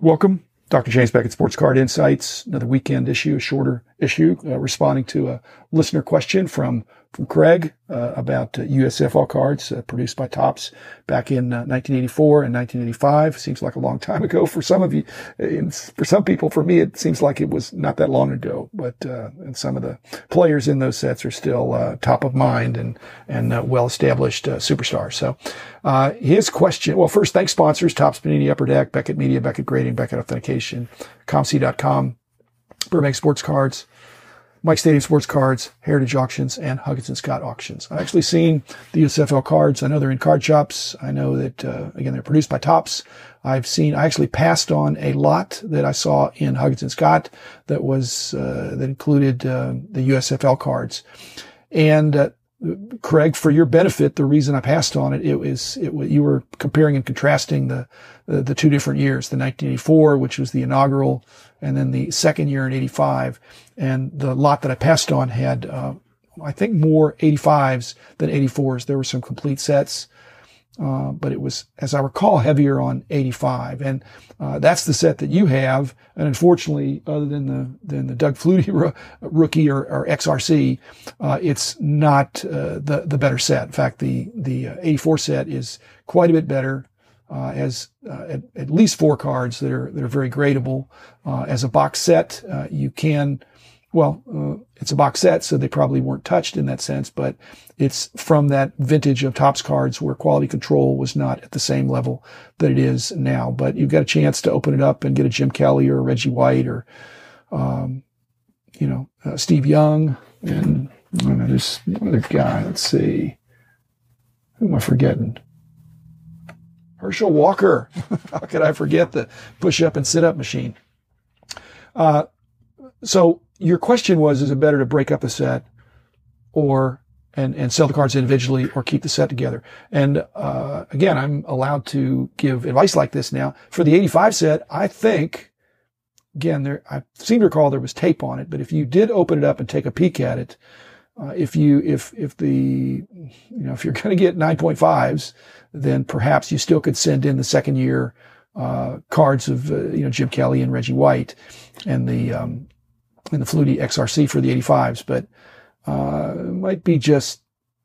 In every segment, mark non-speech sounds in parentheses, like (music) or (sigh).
Welcome, Dr. James Beckett, Sports Card Insights. Another weekend issue, a shorter issue, uh, responding to a listener question from from Craig uh, about uh, USFL cards uh, produced by Topps back in 1984 uh, and 1985. Seems like a long time ago for some of you. In, for some people, for me, it seems like it was not that long ago. But uh, and some of the players in those sets are still uh, top of mind and and well established superstars. So his question. Well, first, thanks sponsors: Topps Panini, Upper Deck, Beckett Media, Beckett Grading, Beckett Authentication, COMC.com, Burbank Sports Cards. Mike Stadium Sports Cards, Heritage Auctions, and Huggins and Scott Auctions. I've actually seen the USFL cards. I know they're in card shops. I know that, uh, again, they're produced by Topps. I've seen, I actually passed on a lot that I saw in Huggins and Scott that was, uh, that included, uh, the USFL cards. And, uh, Craig, for your benefit, the reason I passed on it, it was, it you were comparing and contrasting the, the, the two different years, the 1984, which was the inaugural, and then the second year in 85. And the lot that I passed on had, uh, I think more 85s than 84s. There were some complete sets. Uh, but it was, as I recall, heavier on 85. And, uh, that's the set that you have. And unfortunately, other than the, than the Doug Flutie (laughs) rookie or, or XRC, uh, it's not, uh, the, the better set. In fact, the, the uh, 84 set is quite a bit better. Uh, as at, at, least four cards that are that are very gradable. as a box set, you can well, uh, it's a box set, so they probably weren't touched in that sense, but it's from that vintage of Topps cards where quality control was not at the same level that it is now. But you've got a chance to open it up and get a Jim Kelly or a Reggie White or, um, you know, uh, Steve Young and there's another guy. Let's see. Who am I forgetting? Herschel Walker. (laughs) How could I forget the push up and sit up machine? Uh, so your question was, is it better to break up a set or and, and sell the cards individually or keep the set together. And uh, again, I'm allowed to give advice like this now. For the 85 set, I think, again, there I seem to recall there was tape on it, but if you did open it up and take a peek at it, uh, if you if if the you know if you're (laughs) going to get 9.5s, then perhaps you still could send in the second year uh, cards of uh, you know Jim Kelly and Reggie White, and the um, and the Flutie XRC for the 85s, but uh, it might be just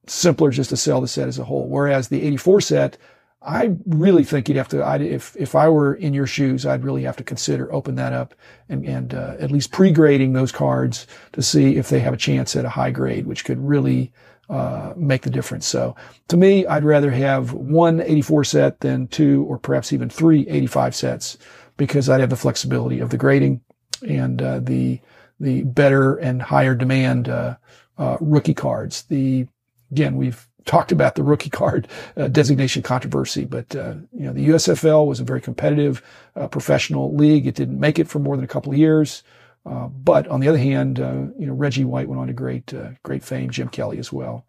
simpler just to sell the set as a whole. Whereas the 84 set, I really think you'd have to, I'd, if, if I were in your shoes, I'd really have to consider open that up and, and, uh, at least pre-grading those cards to see if they have a chance at a high grade, which could really, uh, make the difference. So to me, I'd rather have one 84 set than two or perhaps even three 85 sets because I'd have the flexibility of the grading and, uh, the, the better and higher demand uh, uh, rookie cards. The again, we've talked about the rookie card uh, designation controversy, but uh, you know the USFL was a very competitive uh, professional league. It didn't make it for more than a couple of years. Uh, but on the other hand, you know Reggie White went on to great great fame. Jim Kelly as well.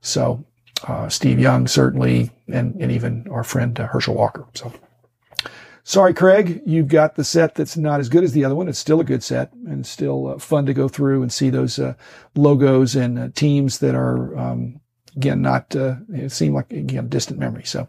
So Steve Young certainly, and and even our friend Herschel Walker. So. Sorry, Craig, you've got the set that's not as good as the other one. It's still a good set and still uh, fun to go through and see those uh, logos and uh, teams that are, um, again, not, uh, it seem like, again, distant memory. So,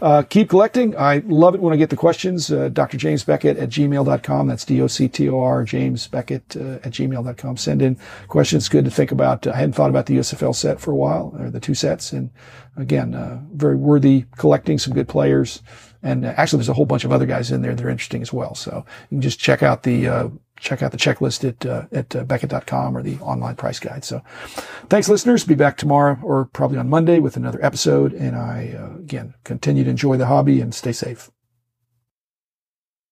uh, keep collecting. I love it when I get the questions. Uh, Dr. James Beckett at gmail.com. That's D-O-C-T-O-R, James Beckett at gmail.com. Send in questions. Good to think about. I hadn't thought about the USFL set for a while, or the two sets. And again, very worthy collecting, some good players. And actually, there's a whole bunch of other guys in there that are interesting as well. So you can just check out the, uh, check out the checklist at, uh, at uh, Beckett.com or the online price guide. So thanks listeners. Be back tomorrow or probably on Monday with another episode. And I, uh, again, continue to enjoy the hobby and stay safe.